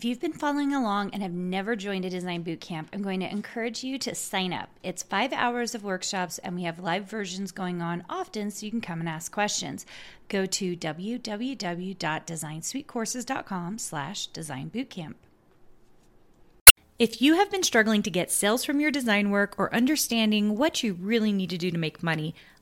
If you've been following along and have never joined a design boot camp, I'm going to encourage you to sign up. It's five hours of workshops, and we have live versions going on often so you can come and ask questions. Go to www.designsuitecourses.com slash design bootcamp. If you have been struggling to get sales from your design work or understanding what you really need to do to make money,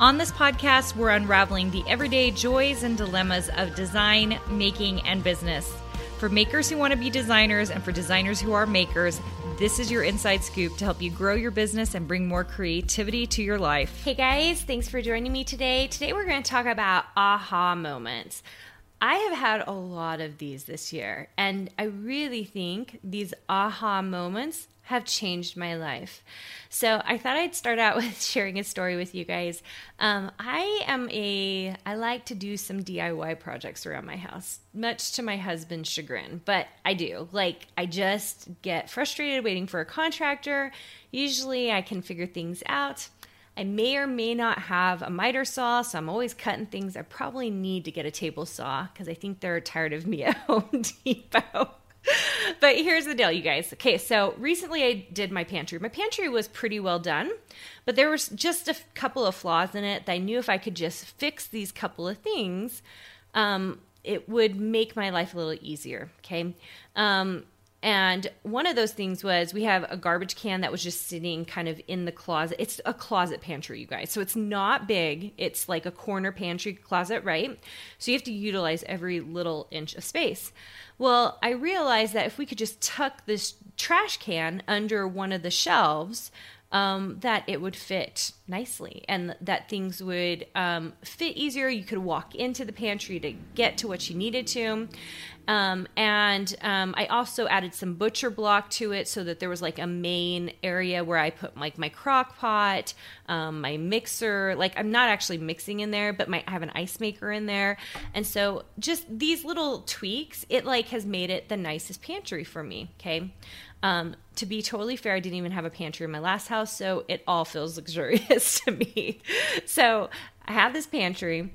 On this podcast, we're unraveling the everyday joys and dilemmas of design, making, and business. For makers who want to be designers and for designers who are makers, this is your inside scoop to help you grow your business and bring more creativity to your life. Hey guys, thanks for joining me today. Today we're going to talk about aha moments. I have had a lot of these this year, and I really think these aha moments have changed my life. So I thought I'd start out with sharing a story with you guys. Um, I am a, I like to do some DIY projects around my house, much to my husband's chagrin, but I do. Like, I just get frustrated waiting for a contractor. Usually I can figure things out. I may or may not have a miter saw, so I'm always cutting things. I probably need to get a table saw because I think they're tired of me at Home Depot. but here's the deal, you guys. Okay, so recently I did my pantry. My pantry was pretty well done, but there was just a couple of flaws in it that I knew if I could just fix these couple of things, um, it would make my life a little easier. Okay. Um, and one of those things was we have a garbage can that was just sitting kind of in the closet. It's a closet pantry, you guys. So it's not big. It's like a corner pantry closet, right? So you have to utilize every little inch of space. Well, I realized that if we could just tuck this trash can under one of the shelves, um, that it would fit nicely and that things would um, fit easier. You could walk into the pantry to get to what you needed to. Um, and um, I also added some butcher block to it so that there was like a main area where I put like my crock pot, um, my mixer. Like I'm not actually mixing in there, but my, I have an ice maker in there. And so just these little tweaks, it like has made it the nicest pantry for me. Okay. Um, to be totally fair, I didn't even have a pantry in my last house, so it all feels luxurious to me. So I have this pantry.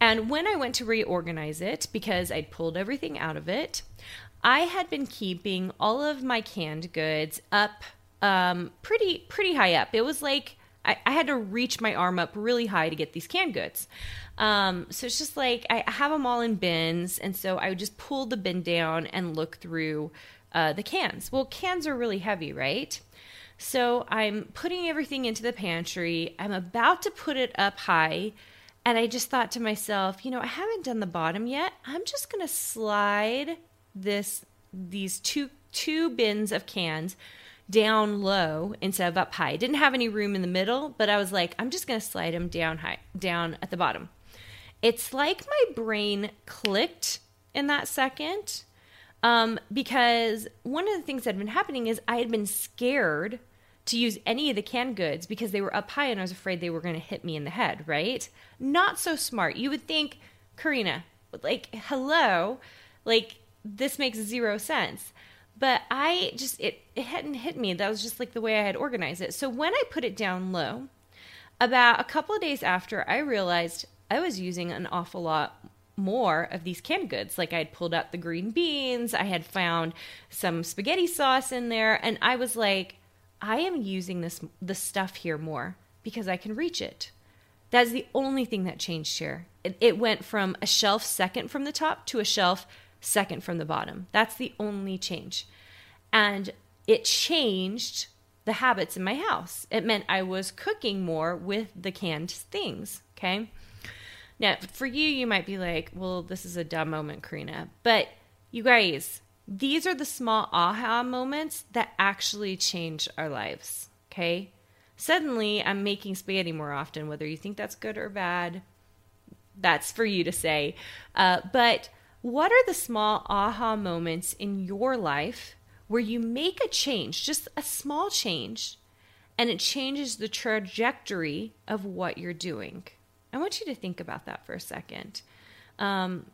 And when I went to reorganize it, because I'd pulled everything out of it, I had been keeping all of my canned goods up um, pretty pretty high up. It was like I, I, had to reach my arm up really high to get these canned goods. Um, so it's just like I have them all in bins, and so I would just pull the bin down and look through uh, the cans. Well, cans are really heavy, right? So I'm putting everything into the pantry. I'm about to put it up high and I just thought to myself, you know, I haven't done the bottom yet. I'm just going to slide this these two two bins of cans down low instead of up high. I Didn't have any room in the middle, but I was like, I'm just going to slide them down high down at the bottom. It's like my brain clicked in that second. Um, because one of the things that had been happening is I had been scared to use any of the canned goods because they were up high and I was afraid they were going to hit me in the head, right? Not so smart. You would think, Karina, like, hello, like, this makes zero sense. But I just, it, it hadn't hit me. That was just like the way I had organized it. So when I put it down low, about a couple of days after, I realized I was using an awful lot more of these canned goods. Like I had pulled out the green beans, I had found some spaghetti sauce in there, and I was like, I am using this the stuff here more because I can reach it. That's the only thing that changed here. It, it, went from a shelf second from the top to a shelf second from the bottom. That's the only change. And it changed the habits in my house. It meant I was cooking more with the canned things. Okay. Now, for you, you might be like, well, this is a dumb moment, Karina. But you guys, these are the small aha moments that actually change our lives. Okay. Suddenly, I'm making spaghetti more often, whether you think that's good or bad, that's for you to say. Uh, but what are the small aha moments in your life where you make a change, just a small change, and it changes the trajectory of what you're doing? I want you to think about that for a second. Um,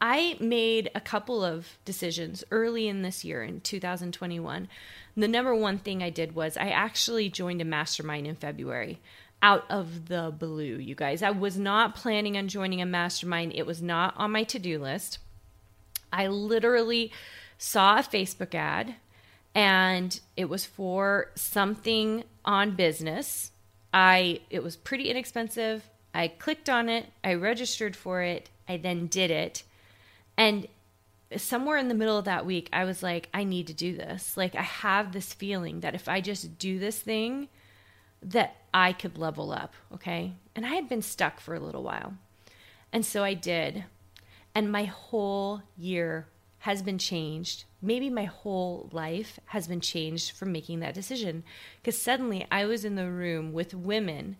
I made a couple of decisions early in this year in 2021. The number one thing I did was I actually joined a mastermind in February out of the blue, you guys. I was not planning on joining a mastermind, it was not on my to do list. I literally saw a Facebook ad and it was for something on business. I it was pretty inexpensive. I clicked on it, I registered for it, I then did it. And somewhere in the middle of that week, I was like, I need to do this. Like, I have this feeling that if I just do this thing, that I could level up. Okay. And I had been stuck for a little while. And so I did. And my whole year has been changed. Maybe my whole life has been changed from making that decision. Because suddenly I was in the room with women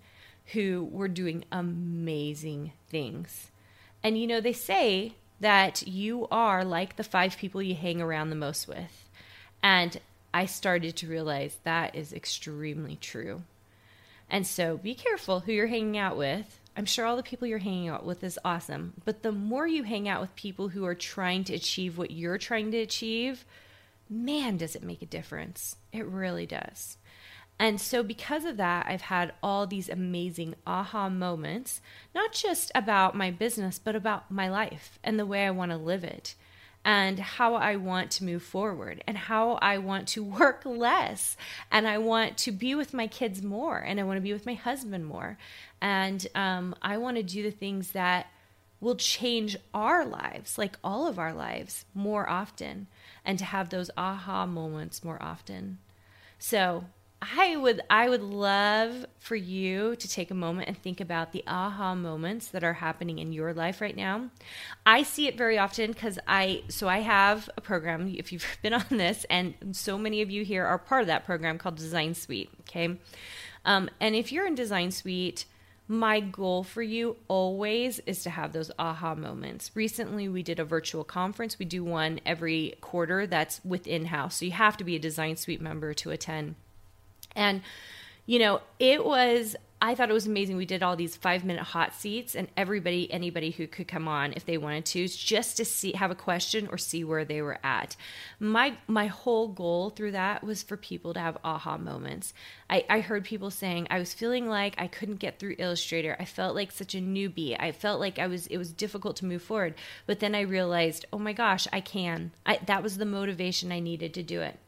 who were doing amazing things. And you know, they say that you are like the five people you hang around the most with. And I started to realize that is extremely true. And so be careful who you're hanging out with. I'm sure all the people you're hanging out with is awesome, but the more you hang out with people who are trying to achieve what you're trying to achieve, man, does it make a difference. It really does. And so, because of that, I've had all these amazing aha moments, not just about my business, but about my life and the way I want to live it, and how I want to move forward, and how I want to work less, and I want to be with my kids more, and I want to be with my husband more. And um, I want to do the things that will change our lives, like all of our lives, more often, and to have those aha moments more often. So, I would I would love for you to take a moment and think about the aha moments that are happening in your life right now. I see it very often cuz I so I have a program if you've been on this and so many of you here are part of that program called Design Suite, okay? Um, and if you're in Design Suite, my goal for you always is to have those aha moments. Recently, we did a virtual conference. We do one every quarter that's within house. So you have to be a Design Suite member to attend. And, you know, it was, I thought it was amazing. We did all these five minute hot seats, and everybody, anybody who could come on if they wanted to, just to see, have a question or see where they were at. My my whole goal through that was for people to have aha moments. I, I heard people saying I was feeling like I couldn't get through Illustrator. I felt like such a newbie. I felt like I was it was difficult to move forward. But then I realized, oh my gosh, I can. I, that was the motivation I needed to do it.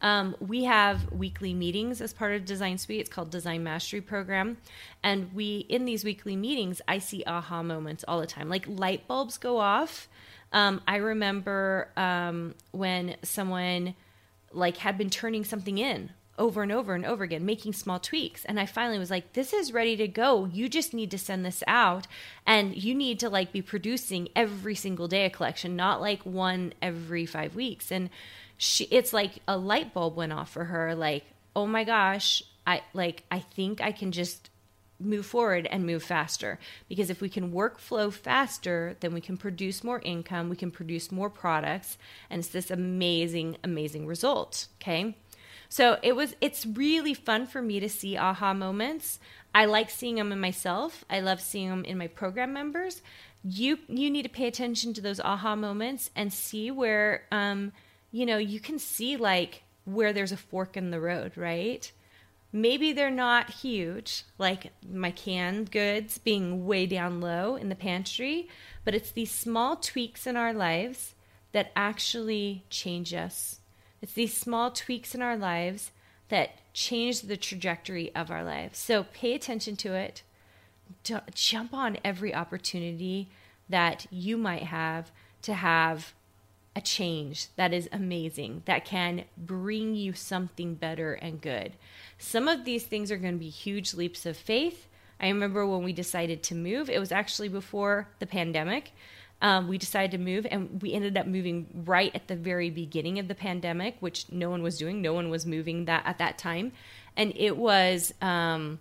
Um, we have weekly meetings as part of Design Suite. It's called Design Mastery Program. And we, in these weekly meetings, I see aha moments all the time. Like light bulbs go off. Um, I remember um, when someone like had been turning something in over and over and over again, making small tweaks. And I finally was like, this is ready to go. You just need to send this out and you need to like be producing every single day a collection, not like one every five weeks. And she it's like a light bulb went off for her like oh my gosh i like i think i can just move forward and move faster because if we can workflow faster then we can produce more income we can produce more products and it's this amazing amazing result okay so it was it's really fun for me to see aha moments i like seeing them in myself i love seeing them in my program members you you need to pay attention to those aha moments and see where um, you know, you can see like where there's a fork in the road, right? Maybe they're not huge, like my canned goods being way down low in the pantry, but it's these small tweaks in our lives that actually change us. It's these small tweaks in our lives that change the trajectory of our lives. So pay attention to it. Jump on every opportunity that you might have to have a change that is amazing, that can bring you something better and good. Some of these things are going to be huge leaps of faith. I remember when we decided to move, it was actually before the pandemic. Um, we decided to move, and we ended up moving right at the very beginning of the pandemic, which no one was doing. No one was moving that at that time, and it was um,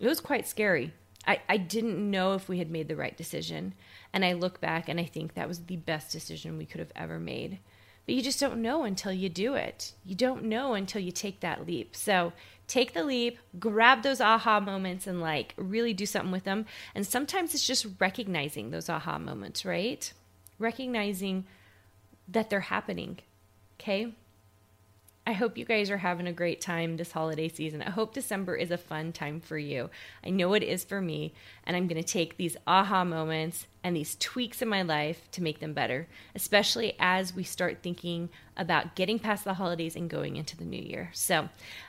it was quite scary I, I didn't know if we had made the right decision. And I look back and I think that was the best decision we could have ever made. But you just don't know until you do it. You don't know until you take that leap. So take the leap, grab those aha moments and like really do something with them. And sometimes it's just recognizing those aha moments, right? Recognizing that they're happening. Okay? I hope you guys are having a great time this holiday season. I hope December is a fun time for you. I know it is for me, and I'm going to take these aha moments and these tweaks in my life to make them better, especially as we start thinking about getting past the holidays and going into the new year. So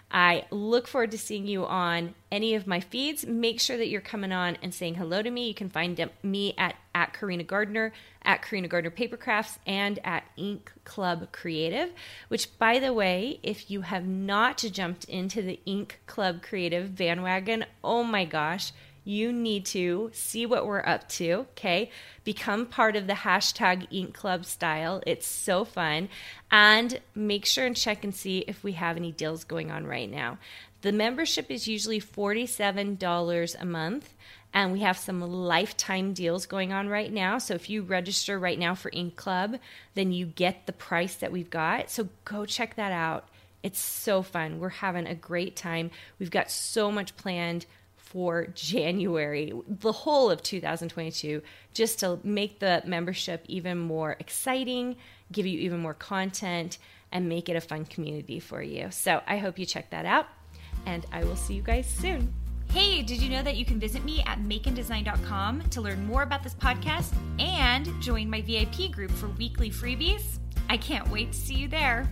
I look forward to seeing you on any of my feeds. Make sure that you're coming on and saying hello to me. You can find me at, at Karina Gardner, at Karina Gardner Papercrafts, and at Ink Club Creative, which, by the way, if you have not jumped into the Ink Club Creative bandwagon, oh my gosh, you need to see what we're up to, okay? Become part of the hashtag Ink Club style. It's so fun. And make sure and check and see if we have any deals going on right now. The membership is usually $47 a month, and we have some lifetime deals going on right now. So if you register right now for Ink Club, then you get the price that we've got. So go check that out. It's so fun. We're having a great time. We've got so much planned for January, the whole of 2022, just to make the membership even more exciting, give you even more content, and make it a fun community for you. So I hope you check that out, and I will see you guys soon. Hey, did you know that you can visit me at makeanddesign.com to learn more about this podcast and join my VIP group for weekly freebies? I can't wait to see you there.